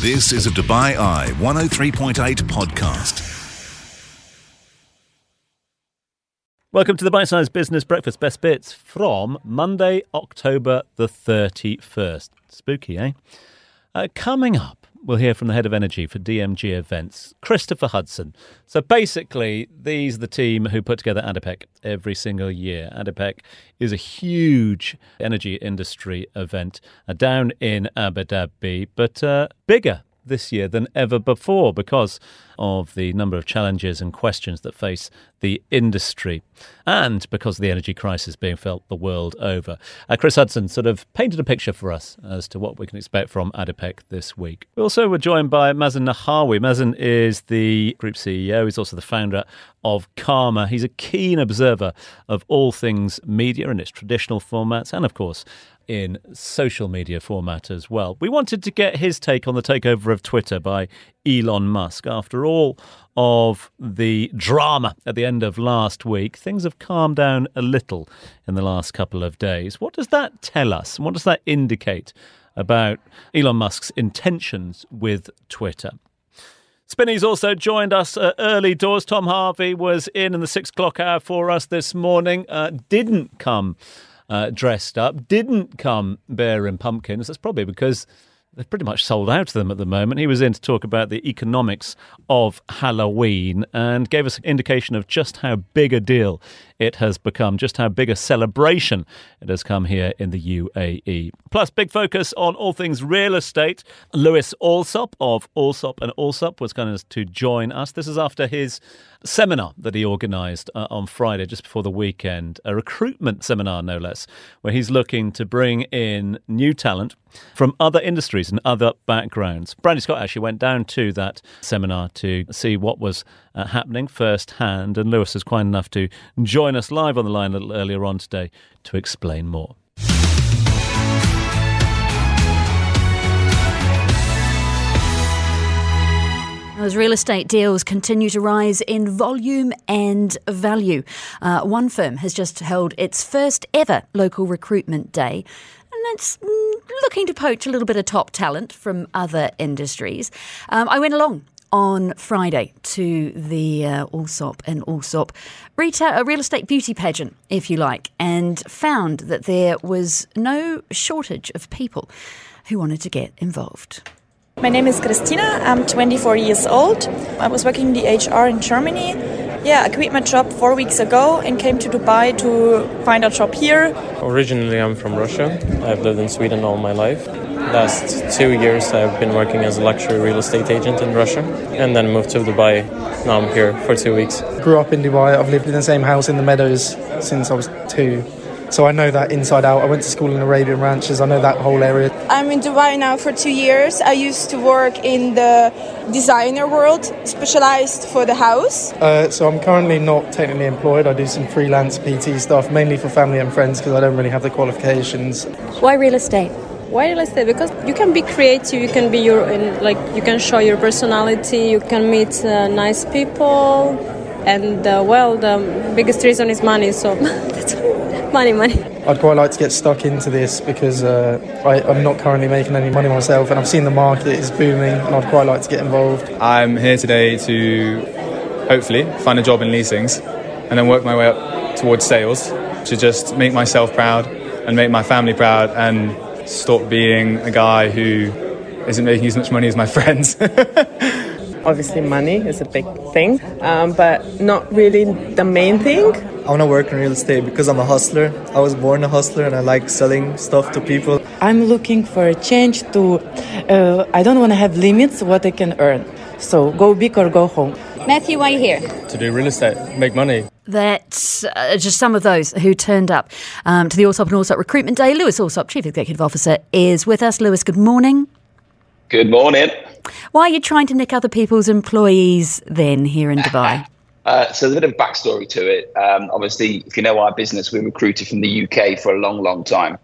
This is a Dubai Eye 103.8 podcast. Welcome to the Bite Size Business Breakfast Best Bits from Monday, October the 31st. Spooky, eh? Uh, coming up, we'll hear from the head of energy for DMG Events, Christopher Hudson. So basically, these are the team who put together ADIPEC every single year. ADIPEC is a huge energy industry event uh, down in Abu Dhabi, but uh, bigger this year than ever before because of the number of challenges and questions that face the industry and because of the energy crisis being felt the world over. Uh, Chris Hudson sort of painted a picture for us as to what we can expect from ADIPEC this week. We also were joined by Mazen Nahawi. Mazen is the group CEO, he's also the founder of CARMA. He's a keen observer of all things media in its traditional formats and, of course, in social media format as well. We wanted to get his take on the takeover of Twitter by Elon Musk. After all of the drama at the end of last week, things have calmed down a little in the last couple of days. What does that tell us? What does that indicate about Elon Musk's intentions with Twitter? Spinneys also joined us uh, early doors. Tom Harvey was in in the six o'clock hour for us this morning. Uh, didn't come uh, dressed up, didn't come bearing pumpkins. That's probably because they're pretty much sold out to them at the moment. He was in to talk about the economics of Halloween and gave us an indication of just how big a deal it has become, just how big a celebration it has come here in the UAE. Plus, big focus on all things real estate. Lewis Allsopp of Allsopp and Allsopp was going to join us. This is after his seminar that he organised uh, on Friday, just before the weekend, a recruitment seminar, no less, where he's looking to bring in new talent from other industries and other backgrounds. Brandy Scott actually went down to that seminar to see what was uh, happening firsthand, and Lewis was kind enough to join us live on the line a little earlier on today to explain more. As real estate deals continue to rise in volume and value, uh, one firm has just held its first ever local recruitment day. And it's mm, looking to poach a little bit of top talent from other industries. Um, I went along on Friday to the uh, Allsopp and Allsopp retail, a real estate beauty pageant, if you like, and found that there was no shortage of people who wanted to get involved. My name is Christina. I'm 24 years old. I was working in the HR in Germany. Yeah, I quit my job four weeks ago and came to Dubai to find a job here. Originally, I'm from Russia. I've lived in Sweden all my life. Last two years, I've been working as a luxury real estate agent in Russia, and then moved to Dubai. Now I'm here for two weeks. Grew up in Dubai. I've lived in the same house in the Meadows since I was two. So I know that inside out. I went to school in Arabian Ranches. I know that whole area. I'm in Dubai now for two years. I used to work in the designer world, specialized for the house. Uh, so I'm currently not technically employed. I do some freelance PT stuff, mainly for family and friends because I don't really have the qualifications. Why real estate? Why did I estate? Because you can be creative, you can be your like you can show your personality, you can meet uh, nice people, and uh, well, the biggest reason is money. So that's money, money. I'd quite like to get stuck into this because uh, I, I'm not currently making any money myself, and I've seen the market is booming, and I'd quite like to get involved. I'm here today to hopefully find a job in leasings, and then work my way up towards sales to just make myself proud and make my family proud, and stop being a guy who isn't making as much money as my friends. Obviously, money is a big thing, um, but not really the main thing. I want to work in real estate because I'm a hustler. I was born a hustler and I like selling stuff to people. I'm looking for a change to, uh, I don't want to have limits what I can earn. So go big or go home. Matthew, why are you here? To do real estate, make money. That's uh, just some of those who turned up um, to the Allsopp and Allsopp Recruitment Day. Lewis Allsopp, Chief Executive Officer, is with us. Lewis, good morning. Good morning. Why are you trying to nick other people's employees then here in Dubai? Uh, so there's a bit of backstory to it. Um, obviously, if you know our business, we recruited from the UK for a long, long time.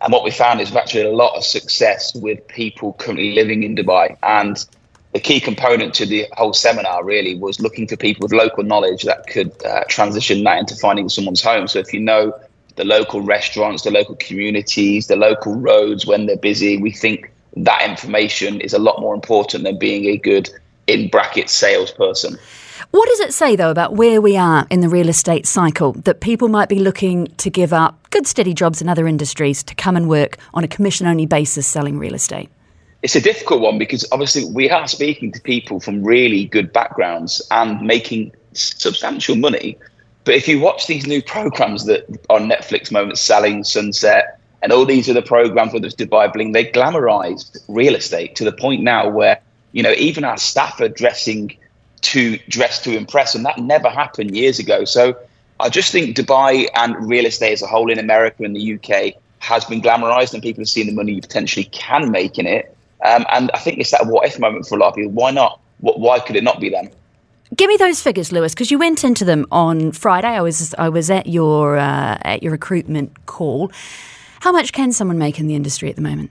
And what we found is we've actually had a lot of success with people currently living in Dubai. And the key component to the whole seminar really was looking for people with local knowledge that could uh, transition that into finding someone's home. So if you know the local restaurants, the local communities, the local roads when they're busy, we think that information is a lot more important than being a good in brackets salesperson. What does it say, though, about where we are in the real estate cycle that people might be looking to give up good, steady jobs in other industries to come and work on a commission only basis selling real estate? It's a difficult one because obviously we are speaking to people from really good backgrounds and making substantial money. But if you watch these new programs that on Netflix, Moment Selling, Sunset, and all these other programs, whether it's Dubai Bling, they glamorized real estate to the point now where, you know, even our staff are dressing to dress to impress, and that never happened years ago. So I just think Dubai and real estate as a whole in America and the UK has been glamorized, and people have seen the money you potentially can make in it. Um, and I think it's that what if moment for a lot of people. Why not? Why could it not be them? Give me those figures, Lewis, because you went into them on Friday. I was I was at your uh, at your recruitment call. How much can someone make in the industry at the moment?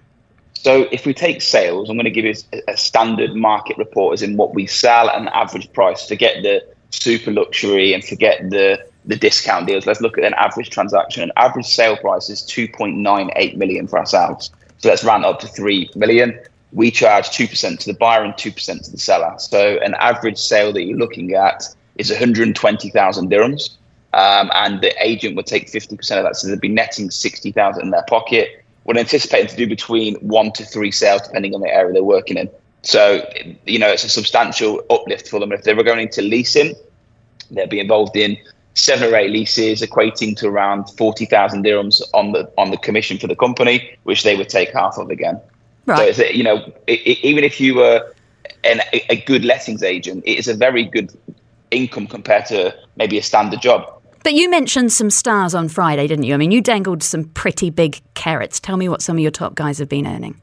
So if we take sales, I'm going to give you a, a standard market report as in what we sell and average price. Forget the super luxury and forget the the discount deals. Let's look at an average transaction. An average sale price is 2.98 million for ourselves. So let's round up to 3 million. We charge 2% to the buyer and 2% to the seller. So an average sale that you're looking at is 120,000 dirhams. Um, and the agent would take 50% of that. So they'd be netting 60,000 in their pocket we're anticipating to do between one to three sales, depending on the area they're working in. So, you know, it's a substantial uplift for them. If they were going into leasing, they'd be involved in seven or eight leases, equating to around forty thousand dirhams on the on the commission for the company, which they would take half of again. Right. So, you know, it, it, even if you were an, a good lettings agent, it is a very good income compared to maybe a standard job. But you mentioned some stars on Friday, didn't you? I mean, you dangled some pretty big carrots. Tell me what some of your top guys have been earning.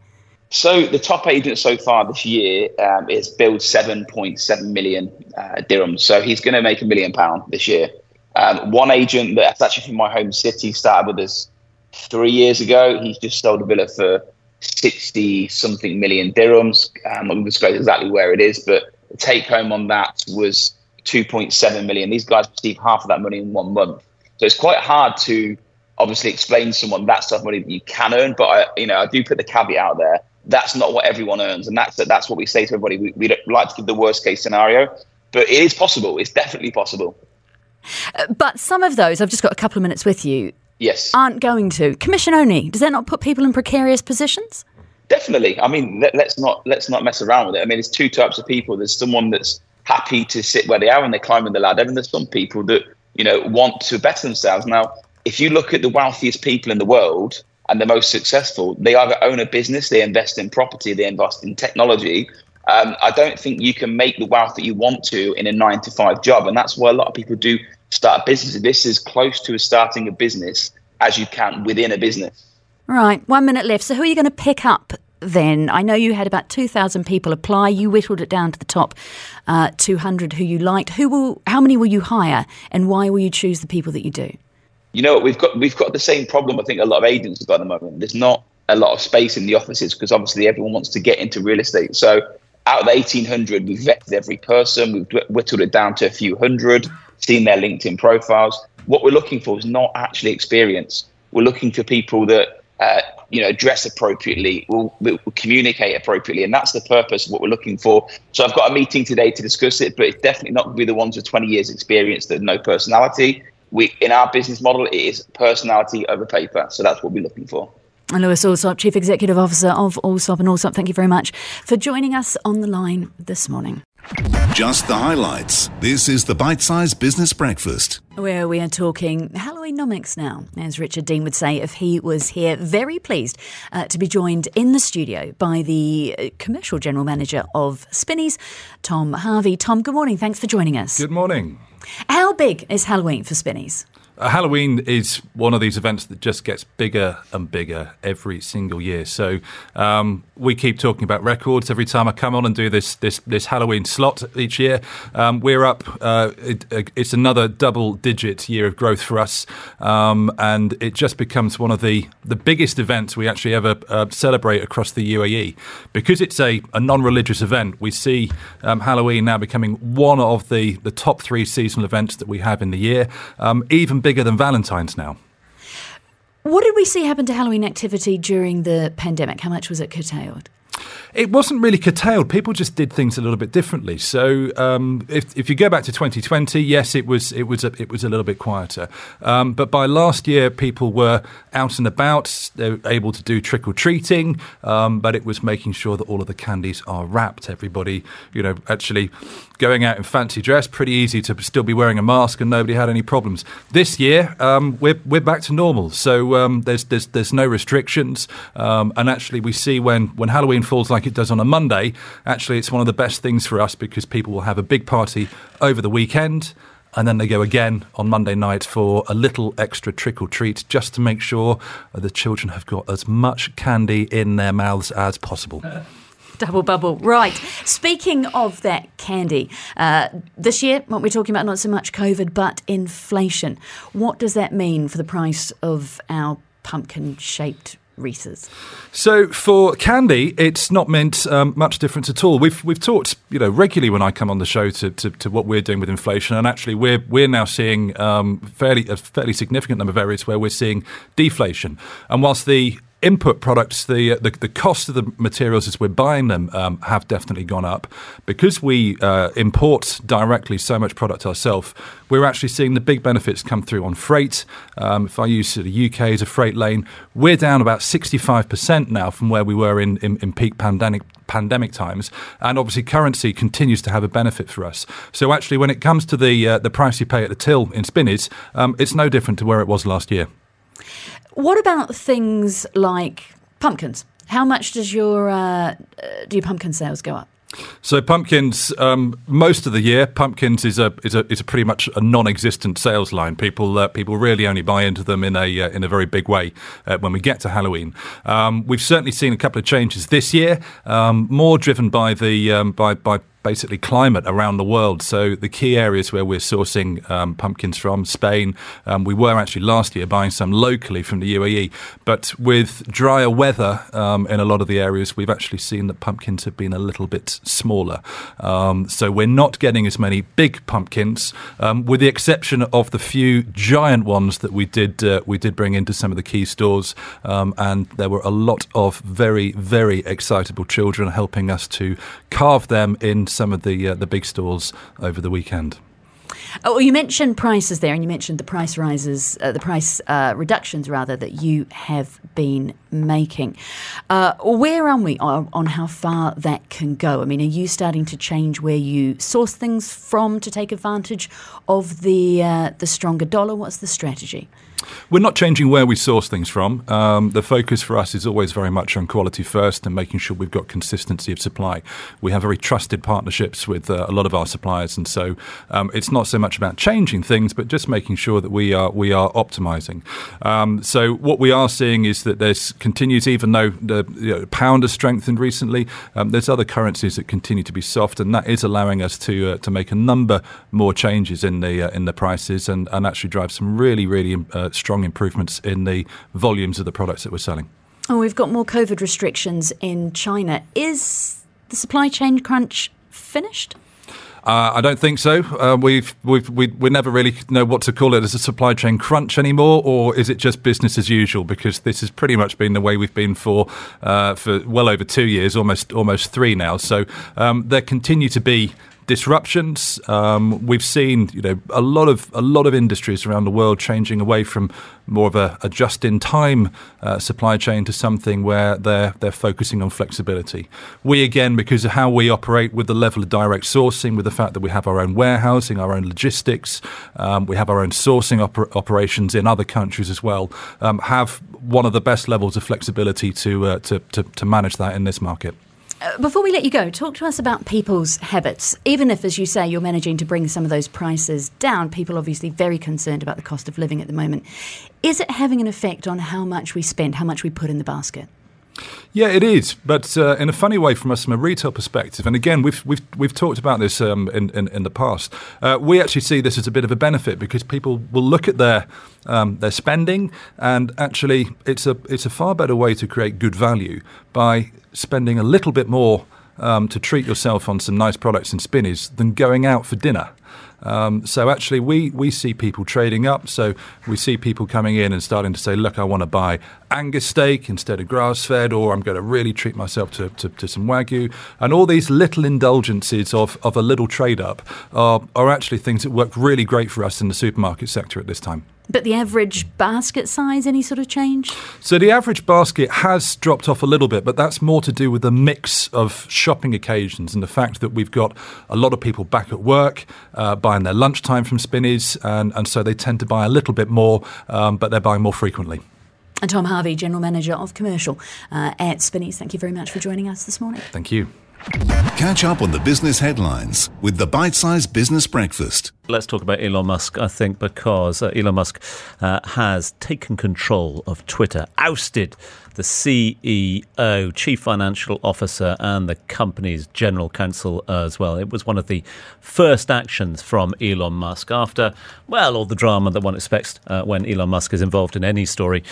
So the top agent so far this year um, is billed 7.7 million uh, dirhams. So he's going to make a million pound this year. Um, one agent that's actually from my home city started with us three years ago. He's just sold a villa for 60 something million dirhams. Um, I'm not going to disclose exactly where it is, but the take home on that was 2.7 million. These guys receive half of that money in one month. So it's quite hard to obviously explain to someone that stuff money that you can earn. But I, you know, I do put the caveat out there. That's not what everyone earns, and that's that's what we say to everybody. We, we like to give the worst case scenario, but it is possible. It's definitely possible. But some of those, I've just got a couple of minutes with you. Yes. Aren't going to commission only. Does that not put people in precarious positions? Definitely. I mean, let, let's not let's not mess around with it. I mean, there's two types of people. There's someone that's happy to sit where they are and they're climbing the ladder. And there's some people that, you know, want to better themselves. Now, if you look at the wealthiest people in the world and the most successful, they either own a business, they invest in property, they invest in technology. Um, I don't think you can make the wealth that you want to in a nine to five job. And that's why a lot of people do start a business. This is close to starting a business as you can within a business. Right, one minute left. So, who are you going to pick up then. I know you had about 2,000 people apply. You whittled it down to the top uh, 200 who you liked. Who will? How many will you hire, and why will you choose the people that you do? You know, we've got we've got the same problem. I think a lot of agents have got at the moment. There's not a lot of space in the offices because obviously everyone wants to get into real estate. So out of the 1,800, we've vetted every person. We've whittled it down to a few hundred, seen their LinkedIn profiles. What we're looking for is not actually experience. We're looking for people that uh, you know, dress appropriately, will will communicate appropriately, and that's the purpose of what we're looking for. So I've got a meeting today to discuss it, but it's definitely not going to be the ones with 20 years experience that have no personality. We in our business model, it is personality over paper. So that's what we're looking for. And Lewis Allsopp, Chief Executive Officer of Allsopp and Allsopp, thank you very much for joining us on the line this morning. Just the highlights. This is the Bite sized Business Breakfast. Where we are talking Halloweennomics now, as Richard Dean would say if he was here. Very pleased uh, to be joined in the studio by the uh, commercial general manager of Spinneys, Tom Harvey. Tom, good morning. Thanks for joining us. Good morning. How big is Halloween for Spinneys? Uh, Halloween is one of these events that just gets bigger and bigger every single year. So um, we keep talking about records every time I come on and do this this, this Halloween slot each year. Um, we're up. Uh, it, it's another double digit year of growth for us, um, and it just becomes one of the the biggest events we actually ever uh, celebrate across the UAE because it's a, a non religious event. We see um, Halloween now becoming one of the the top three seasonal events that we have in the year. Um, even bigger than Valentine's now. What did we see happen to Halloween activity during the pandemic? How much was it curtailed? It wasn't really curtailed. People just did things a little bit differently. So um, if, if you go back to 2020, yes, it was it was a, it was a little bit quieter. Um, but by last year, people were out and about. They were able to do trick or treating, um, but it was making sure that all of the candies are wrapped. Everybody, you know, actually going out in fancy dress, pretty easy to still be wearing a mask, and nobody had any problems. This year, um, we're we're back to normal. So um, there's there's there's no restrictions, um, and actually we see when when Halloween like it does on a Monday, actually it's one of the best things for us because people will have a big party over the weekend. And then they go again on Monday night for a little extra trick or treat just to make sure the children have got as much candy in their mouths as possible. Double bubble. Right. Speaking of that candy, uh, this year, what we're talking about, not so much COVID, but inflation. What does that mean for the price of our pumpkin shaped Reese's? So for candy, it's not meant um, much difference at all. We've we've talked, you know, regularly when I come on the show to, to, to what we're doing with inflation, and actually we're we're now seeing um, fairly a fairly significant number of areas where we're seeing deflation. And whilst the input products, the, the, the cost of the materials as we're buying them um, have definitely gone up. Because we uh, import directly so much product ourselves, we're actually seeing the big benefits come through on freight. Um, if I use the UK as a freight lane, we're down about 65% now from where we were in, in, in peak pandemic pandemic times, and obviously currency continues to have a benefit for us. So actually, when it comes to the uh, the price you pay at the till in Spinneys, um, it's no different to where it was last year. What about things like pumpkins? How much does your uh, uh, do your pumpkin sales go up? So pumpkins, um, most of the year, pumpkins is a is a is a pretty much a non-existent sales line. People uh, people really only buy into them in a uh, in a very big way uh, when we get to Halloween. Um, we've certainly seen a couple of changes this year, um, more driven by the um, by by basically climate around the world. So the key areas where we're sourcing um, pumpkins from Spain, um, we were actually last year buying some locally from the UAE, but with drier weather um, in a lot of the areas, we've actually seen that pumpkins have been a little bit smaller. Um, so we're not getting as many big pumpkins, um, with the exception of the few giant ones that we did uh, we did bring into some of the key stores, um, and there were a lot of very very excitable children helping us to carve them in some of the uh, the big stores over the weekend. Oh, well, you mentioned prices there, and you mentioned the price rises, uh, the price uh, reductions rather that you have been making. Uh, where are we on, on, how far that can go? I mean, are you starting to change where you source things from to take advantage of the uh, the stronger dollar? What's the strategy? We're not changing where we source things from. Um, the focus for us is always very much on quality first and making sure we've got consistency of supply. We have very trusted partnerships with uh, a lot of our suppliers, and so um, it's not so much about changing things, but just making sure that we are we are optimizing. Um, so what we are seeing is that there's continues, even though the you know, pound has strengthened recently, um, there's other currencies that continue to be soft, and that is allowing us to uh, to make a number more changes in the uh, in the prices and, and actually drive some really really uh, strong improvements in the volumes of the products that we're selling. Oh, we've got more COVID restrictions in China. Is the supply chain crunch finished? Uh, I don't think so. Uh, we've, we've, we, we never really know what to call it as a supply chain crunch anymore, or is it just business as usual? Because this has pretty much been the way we've been for uh, for well over two years, almost almost three now. So um, there continue to be disruptions. Um, we've seen, you know, a lot of a lot of industries around the world changing away from more of a, a just-in-time uh, supply chain to something where they're they're focusing on flexibility. We again, because of how we operate with the level of direct sourcing, with the fact that we have our own warehousing, our own logistics, um, we have our own sourcing oper- operations in other countries as well, um, have one of the best levels of flexibility to, uh, to, to to manage that in this market. Uh, before we let you go, talk to us about people's habits. Even if, as you say, you're managing to bring some of those prices down, people are obviously very concerned about the cost of living at the moment. Is it having an effect on how much we spend, how much we put in the basket? Yeah, it is, but uh, in a funny way from us from a retail perspective. And again, we've we've we've talked about this um, in, in, in the past. Uh, we actually see this as a bit of a benefit because people will look at their um, their spending, and actually, it's a it's a far better way to create good value by spending a little bit more um, to treat yourself on some nice products and Spinneys than going out for dinner. Um, so actually, we, we see people trading up. So we see people coming in and starting to say, look, I want to buy Angus steak instead of grass fed, or I'm going to really treat myself to, to, to, some Wagyu. And all these little indulgences of, of a little trade up are, are actually things that work really great for us in the supermarket sector at this time. But the average basket size, any sort of change? So the average basket has dropped off a little bit, but that's more to do with the mix of shopping occasions and the fact that we've got a lot of people back at work uh, buying their lunchtime from Spinneys, and, and so they tend to buy a little bit more, um, but they're buying more frequently. And Tom Harvey, General Manager of Commercial uh, at Spinneys, thank you very much for joining us this morning. Thank you. Catch up on the business headlines with the bite sized Business Breakfast. Let's talk about Elon Musk, I think, because uh, Elon Musk uh, has taken control of Twitter, ousted the CEO, Chief Financial Officer, and the company's General Counsel as well. It was one of the first actions from Elon Musk after, well, all the drama that one expects uh, when Elon Musk is involved in any story.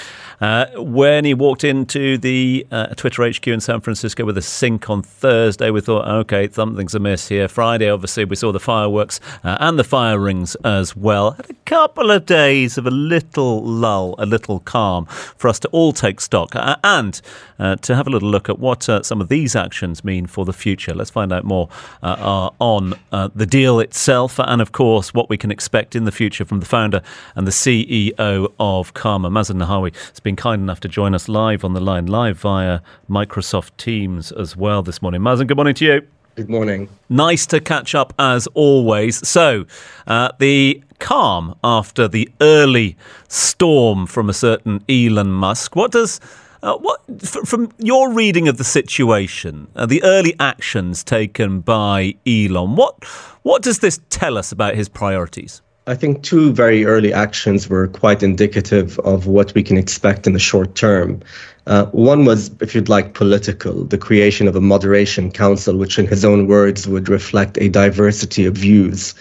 Uh, when he walked into the uh, Twitter HQ in San Francisco with a sink on Thursday, we thought, okay, something's amiss here. Friday, obviously, we saw the fireworks uh, and the fire rings as well. Had a couple of days of a little lull, a little calm for us to all take stock and uh, to have a little look at what uh, some of these actions mean for the future. Let's find out more uh, on uh, the deal itself and, of course, what we can expect in the future from the founder and the CEO of CARMA. Mazen Nahawi has been kind enough to join us live on the line, live via Microsoft Teams as well this morning. Mazen, good morning to you. Good morning. Nice to catch up as always. So, uh, the calm after the early storm from a certain Elon Musk. What does uh, what, f- from your reading of the situation, uh, the early actions taken by Elon, what what does this tell us about his priorities? I think two very early actions were quite indicative of what we can expect in the short term. Uh, one was, if you'd like, political, the creation of a moderation council, which, in his own words, would reflect a diversity of views.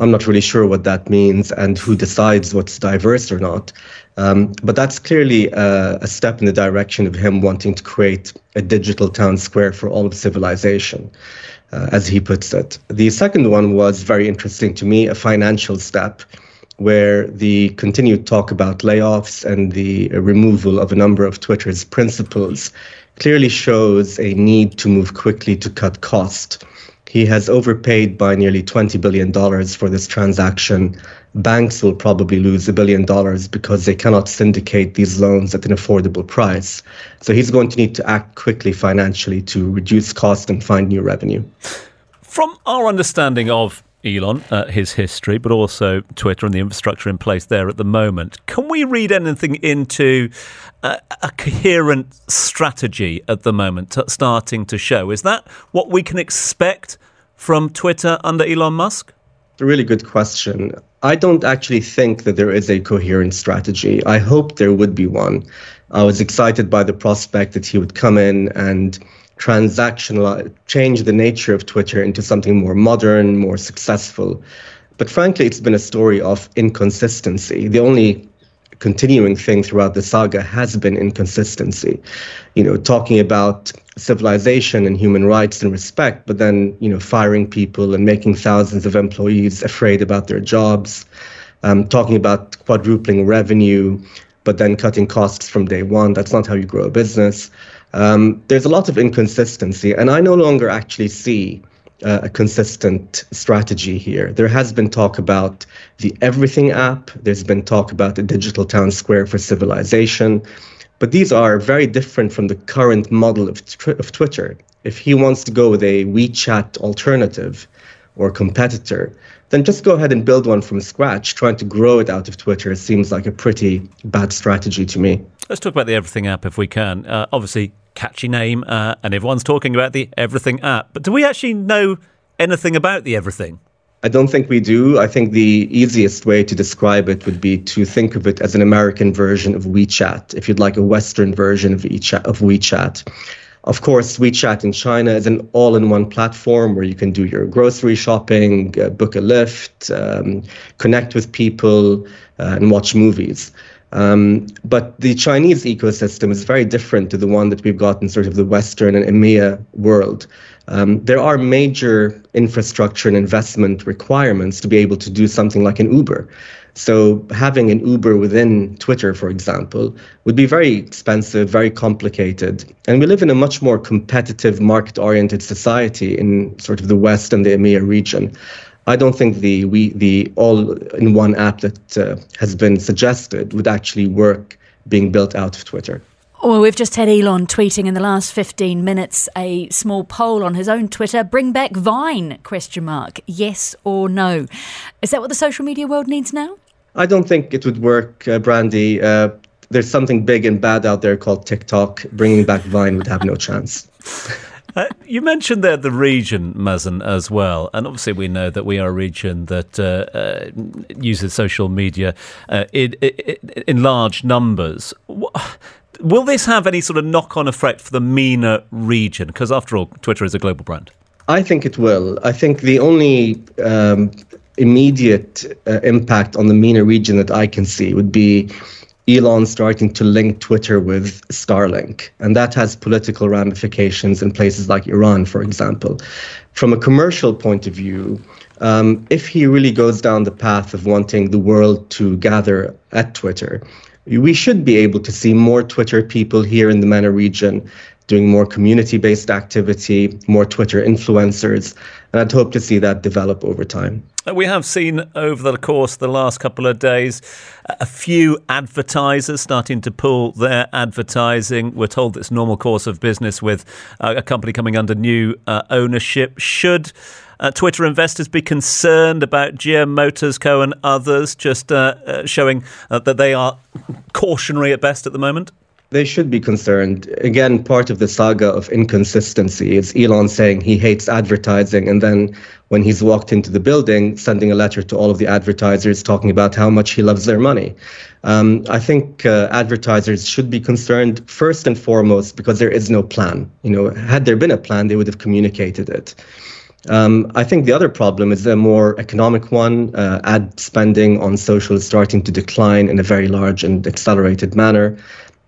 I'm not really sure what that means and who decides what's diverse or not. Um, but that's clearly a, a, step in the direction of him wanting to create a digital town square for all of civilization, uh, as he puts it. The second one was very interesting to me, a financial step where the continued talk about layoffs and the removal of a number of Twitter's principals clearly shows a need to move quickly to cut cost he has overpaid by nearly $20 billion for this transaction. Banks will probably lose a billion dollars because they cannot syndicate these loans at an affordable price. So he's going to need to act quickly financially to reduce cost and find new revenue. From our understanding of Elon, uh, his history, but also Twitter and the infrastructure in place there at the moment. Can we read anything into uh, a coherent strategy at the moment starting to show? Is that what we can expect from Twitter under Elon Musk? It's A really good question. I don't actually think that there is a coherent strategy. I hope there would be one. I was excited by the prospect that he would come in and transactional, change the nature of Twitter into something more modern, more successful. But frankly, it's been a story of inconsistency. The only continuing thing throughout the saga has been inconsistency. You know, talking about civilization and human rights and respect, but then, you know, firing people and making thousands of employees afraid about their jobs, um, talking about quadrupling revenue, but then cutting costs from day one. That's not how you grow a business. Um, there's a lot of inconsistency, and I no longer actually see uh, a consistent strategy here. There has been talk about the Everything app, there's been talk about the digital town square for civilization, but these are very different from the current model of, of Twitter. If he wants to go with a WeChat alternative or competitor, then just go ahead and build one from scratch. Trying to grow it out of Twitter seems like a pretty bad strategy to me. Let's talk about the Everything app if we can. Uh, obviously, catchy name, uh, and everyone's talking about the Everything app. But do we actually know anything about the Everything? I don't think we do. I think the easiest way to describe it would be to think of it as an American version of WeChat, if you'd like a Western version of WeChat. Of course, WeChat in China is an all in one platform where you can do your grocery shopping, uh, book a lift, um, connect with people, uh, and watch movies. Um, but the Chinese ecosystem is very different to the one that we've got in sort of the Western and EMEA world. Um, there are major infrastructure and investment requirements to be able to do something like an Uber. So having an Uber within Twitter, for example, would be very expensive, very complicated. And we live in a much more competitive, market-oriented society in sort of the West and the EMEA region. I don't think the we the all-in-one app that uh, has been suggested would actually work being built out of Twitter. Well, we've just had Elon tweeting in the last 15 minutes a small poll on his own Twitter. Bring back Vine? Question mark. Yes or no? Is that what the social media world needs now? I don't think it would work, uh, Brandy. Uh, there's something big and bad out there called TikTok. Bringing back Vine would have no chance. Uh, you mentioned there the region, Mazen, as well. And obviously, we know that we are a region that uh, uh, uses social media uh, in, in, large numbers. Will this have any sort of knock on effect for the MENA region? Because, after all, Twitter is a global brand. I think it will. I think the only um, immediate uh, impact on the MENA region that I can see would be Elon starting to link Twitter with Starlink. And that has political ramifications in places like Iran, for example. From a commercial point of view, um, if he really goes down the path of wanting the world to gather at Twitter, we should be able to see more Twitter people here in the MENA region doing more community based activity, more Twitter influencers. And I'd hope to see that develop over time. We have seen over the course of the last couple of days a few advertisers starting to pull their advertising. We're told it's normal course of business with uh, a company coming under new uh, ownership. Should uh, Twitter investors be concerned about GM Motors Co. and others just uh, uh, showing uh, that they are cautionary at best at the moment? They should be concerned. Again, part of the saga of inconsistency is Elon saying he hates advertising, and then when he's walked into the building, sending a letter to all of the advertisers talking about how much he loves their money. Um, I think uh, advertisers should be concerned first and foremost because there is no plan. You know, had there been a plan, they would have communicated it. Um, I think the other problem is a more economic one. Uh, ad spending on social is starting to decline in a very large and accelerated manner.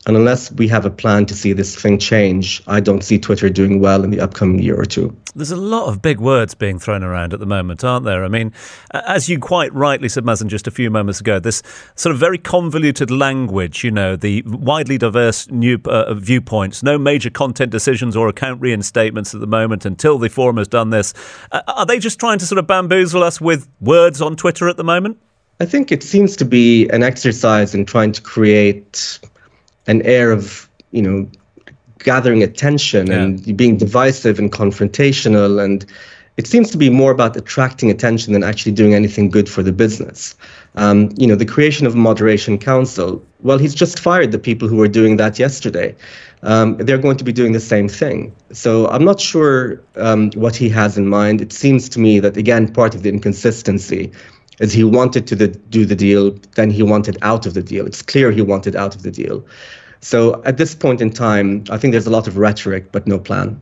And unless we have a plan to see this thing change, I don't see Twitter doing well in the upcoming year or two. There's a lot of big words being thrown around at the moment, aren't there? I mean, as you quite rightly said, Mazen, just a few moments ago, this sort of very convoluted language, you know, the widely diverse new uh, viewpoints, no major content decisions or account reinstatements at the moment until the forum has done this. Uh, are they just trying to sort of bamboozle us with words on Twitter at the moment? I think it seems to be an exercise in trying to create an air of you know gathering attention yeah. and being divisive and confrontational and it seems to be more about attracting attention than actually doing anything good for the business. Um, you know, the creation of a moderation council. Well, he's just fired the people who were doing that yesterday. Um, they're going to be doing the same thing. So I'm not sure um, what he has in mind. It seems to me that again, part of the inconsistency is he wanted to the, do the deal, then he wanted out of the deal. It's clear he wanted out of the deal. So at this point in time, I think there's a lot of rhetoric, but no plan.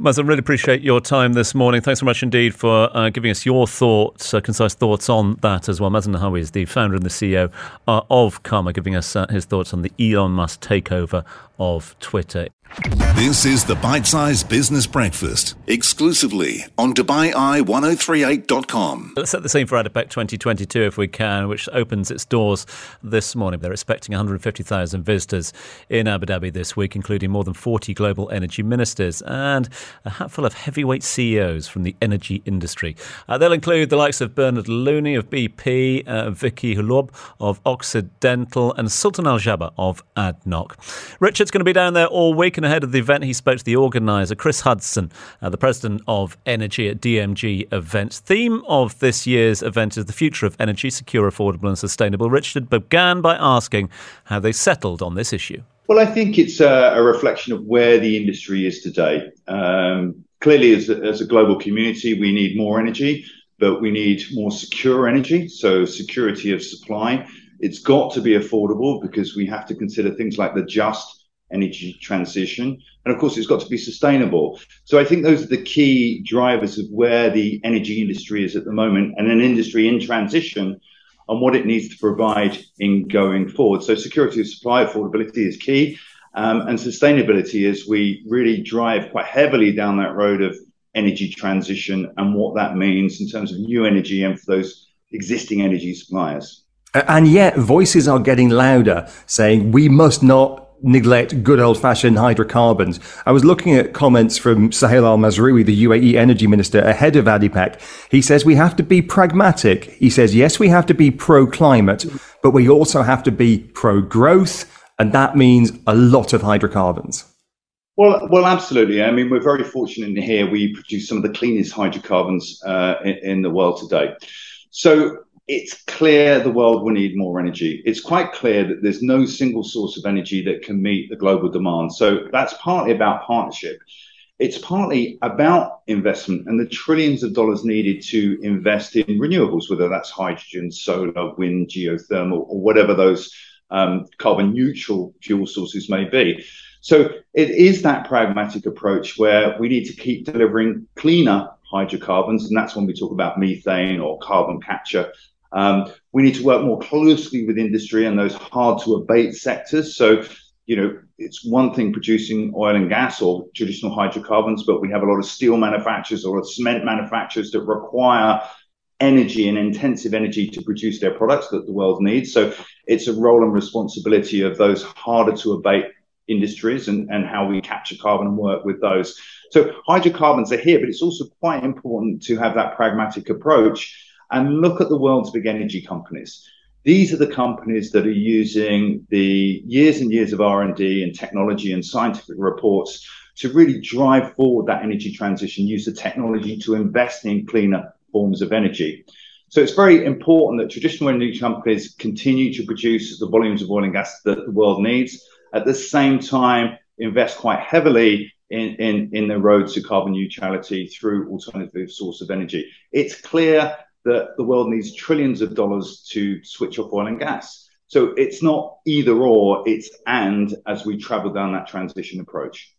Maz, I really appreciate your time this morning. Thanks so much indeed for uh, giving us your thoughts, uh, concise thoughts on that as well. Mazen Nahawi is the founder and the CEO uh, of CARMA, giving us uh, his thoughts on the Elon Musk takeover of Twitter. This is the Bite Size Business Breakfast, exclusively on DubaiEye1038.com. Let's set the scene for ADIPEC 2022 if we can, which opens its doors this morning. They're expecting 150,000 visitors in Abu Dhabi this week, including more than 40 global energy ministers and a hatful of heavyweight CEOs from the energy industry. Uh, they'll include the likes of Bernard Looney of BP, uh, Vicki Hollub of Occidental, and Sultan Al Jaber of ADNOC. Richard's going to be down there all week ahead of the event, he spoke to the organizer, Chris Hudson, uh, the president of Energy at DMG Events. Theme of this year's event is the future of energy, secure, affordable, and sustainable. Richard began by asking how they settled on this issue. Well, I think it's a, a reflection of where the industry is today. Um, clearly, as a, as a global community, we need more energy, but we need more secure energy, so security of supply. It's got to be affordable because we have to consider things like the just energy transition. And of course, it's got to be sustainable. So I think those are the key drivers of where the energy industry is at the moment. And an industry in transition, and what it needs to provide in going forward. So security of supply, affordability is key, um, and sustainability as we really drive quite heavily down that road of energy transition and what that means in terms of new energy and for those existing energy suppliers. And yet, voices are getting louder saying we must not neglect good old fashioned hydrocarbons. I was looking at comments from Suhail Al Mazrouei, the UAE energy minister, ahead of ADIPEC. He says we have to be pragmatic. He says, yes, we have to be pro climate, but we also have to be pro growth. And that means a lot of hydrocarbons. Well, well, absolutely. I mean, we're very fortunate here. We produce some of the cleanest hydrocarbons uh, in, in the world today. So it's clear the world will need more energy. It's quite clear that there's no single source of energy that can meet the global demand. So that's partly about partnership. It's partly about investment and the trillions of dollars needed to invest in renewables, whether that's hydrogen, solar, wind, geothermal, or whatever those um, carbon neutral fuel sources may be. So it is that pragmatic approach where we need to keep delivering cleaner hydrocarbons, and that's when we talk about methane or carbon capture um, we need to work more closely with industry and those hard to abate sectors. So, you know, it's one thing producing oil and gas or traditional hydrocarbons, but we have a lot of steel manufacturers or cement manufacturers that require energy and intensive energy to produce their products that the world needs. So it's a role and responsibility of those harder to abate industries and, and how we capture carbon and work with those. So hydrocarbons are here, but it's also quite important to have that pragmatic approach and look at the world's big energy companies. These are the companies that are using the years and years of R&D and technology and scientific reports to really drive forward that energy transition, use the technology to invest in cleaner forms of energy. So it's very important that traditional energy companies continue to produce the volumes of oil and gas that the world needs. At the same time, invest quite heavily in, in, in the road to carbon neutrality through alternative source of energy. It's clear that the world needs trillions of dollars to switch off oil and gas. So it's not either or, it's and as we travel down that transition approach.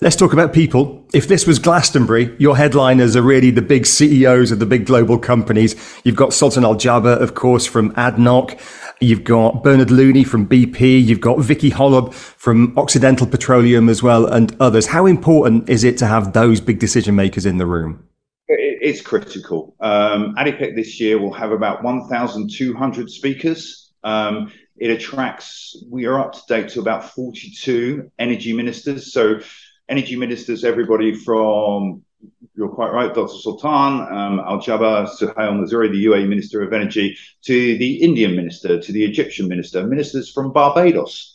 Let's talk about people. If this was Glastonbury, your headliners are really the big CEOs of the big global companies. You've got Sultan Al Jaber, of course, from ADNOC. You've got Bernard Looney from BP. You've got Vicki Hollub from Occidental Petroleum as well, and others. How important is it to have those big decision makers in the room? It's critical. Um, ADIPEC this year will have about 1,200 speakers. Um, it attracts, we are up to date to about 42 energy ministers. So, energy ministers, everybody from, you're quite right, Dr. Sultan, um, Al Jaber, Suhail Mazrouei, the UAE Minister of Energy, to the Indian minister, to the Egyptian minister, ministers from Barbados.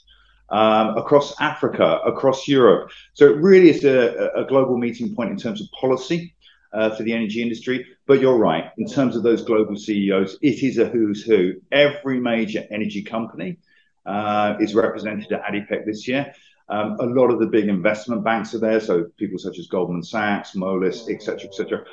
Um, across Africa, across Europe. So it really is a, a global meeting point in terms of policy uh, for the energy industry. But you're right, in terms of those global CEOs, it is a who's who. Every major energy company uh, is represented at ADIPEC this year. Um, a lot of the big investment banks are there, so people such as Goldman Sachs, Moelis, etc., etc.,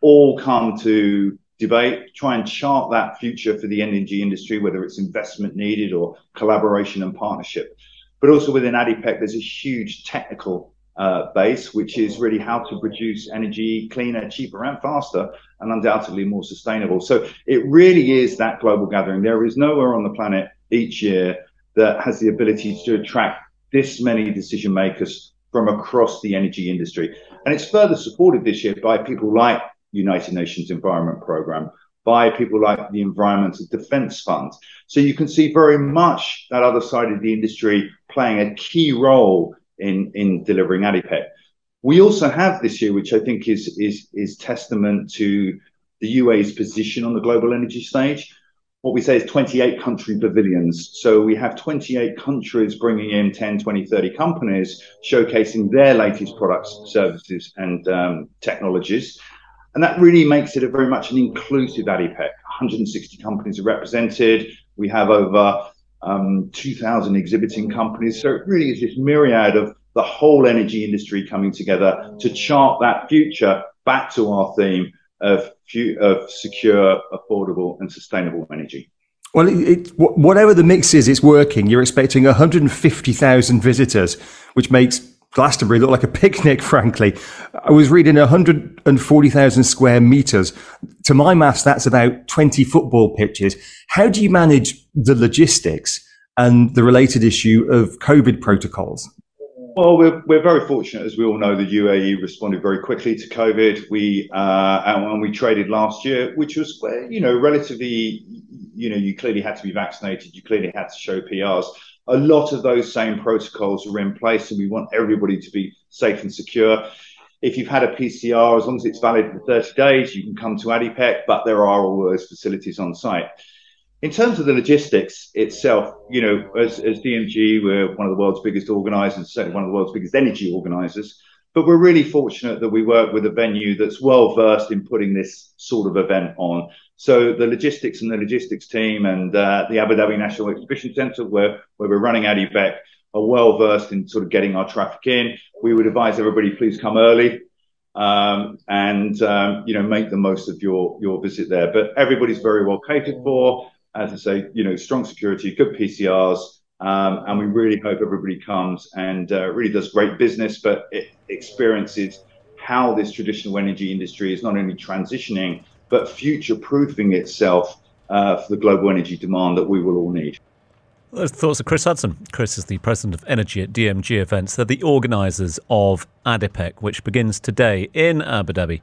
all come to debate, try and chart that future for the energy industry, whether it's investment needed or collaboration and partnership. But also within ADIPEC, there's a huge technical uh, base, which is really how to produce energy cleaner, cheaper, and faster, and undoubtedly more sustainable. So it really is that global gathering. There is nowhere on the planet each year that has the ability to attract this many decision makers from across the energy industry. And it's further supported this year by people like United Nations Environment Programme, by people like the Environmental Defence Fund. So you can see very much that other side of the industry playing a key role in in delivering ADIPEC. We also have this year, which I think is is is testament to the UAE's position on the global energy stage. What we say is 28 country pavilions. So we have 28 countries bringing in 10, 20, 30 companies showcasing their latest products, services, and um, technologies. And that really makes it a very much an inclusive ADIPEC. 160 companies are represented. We have over um, 2,000 exhibiting companies. So it really is this myriad of the whole energy industry coming together to chart that future back to our theme of, of secure, affordable, and sustainable energy. Well, it, whatever the mix is, it's working. You're expecting 150,000 visitors, which makes Glastonbury looked like a picnic, frankly. I was reading 140,000 square meters. To my maths, that's about 20 football pitches. How do you manage the logistics and the related issue of COVID protocols? Well, we're, we're very fortunate, as we all know, the UAE responded very quickly to COVID. We uh, and we traded last year, which was you know relatively, you know, you clearly had to be vaccinated, you clearly had to show PRs. A lot of those same protocols are in place, and we want everybody to be safe and secure. If you've had a PCR, as long as it's valid for 30 days, you can come to ADIPEC, but there are all those facilities on site. In terms of the logistics itself, you know, as, as DMG, we're one of the world's biggest organisers, certainly one of the world's biggest energy organisers. But we're really fortunate that we work with a venue that's well versed in putting this sort of event on. So the logistics and the logistics team and uh, the Abu Dhabi National Exhibition Centre, where, where we're running ADIPEC, are well versed in sort of getting our traffic in. We would advise everybody please come early um, and um, you know make the most of your your visit there. But everybody's very well catered for as I say, you know, strong security, good PCRs, um, and we really hope everybody comes and uh, really does great business, but it experiences how this traditional energy industry is not only transitioning but future proofing itself uh, for the global energy demand that we will all need. Those thoughts of Chris Hudson. Chris is the president of energy at DMG Events. They're the organisers of ADIPEC, which begins today in Abu Dhabi.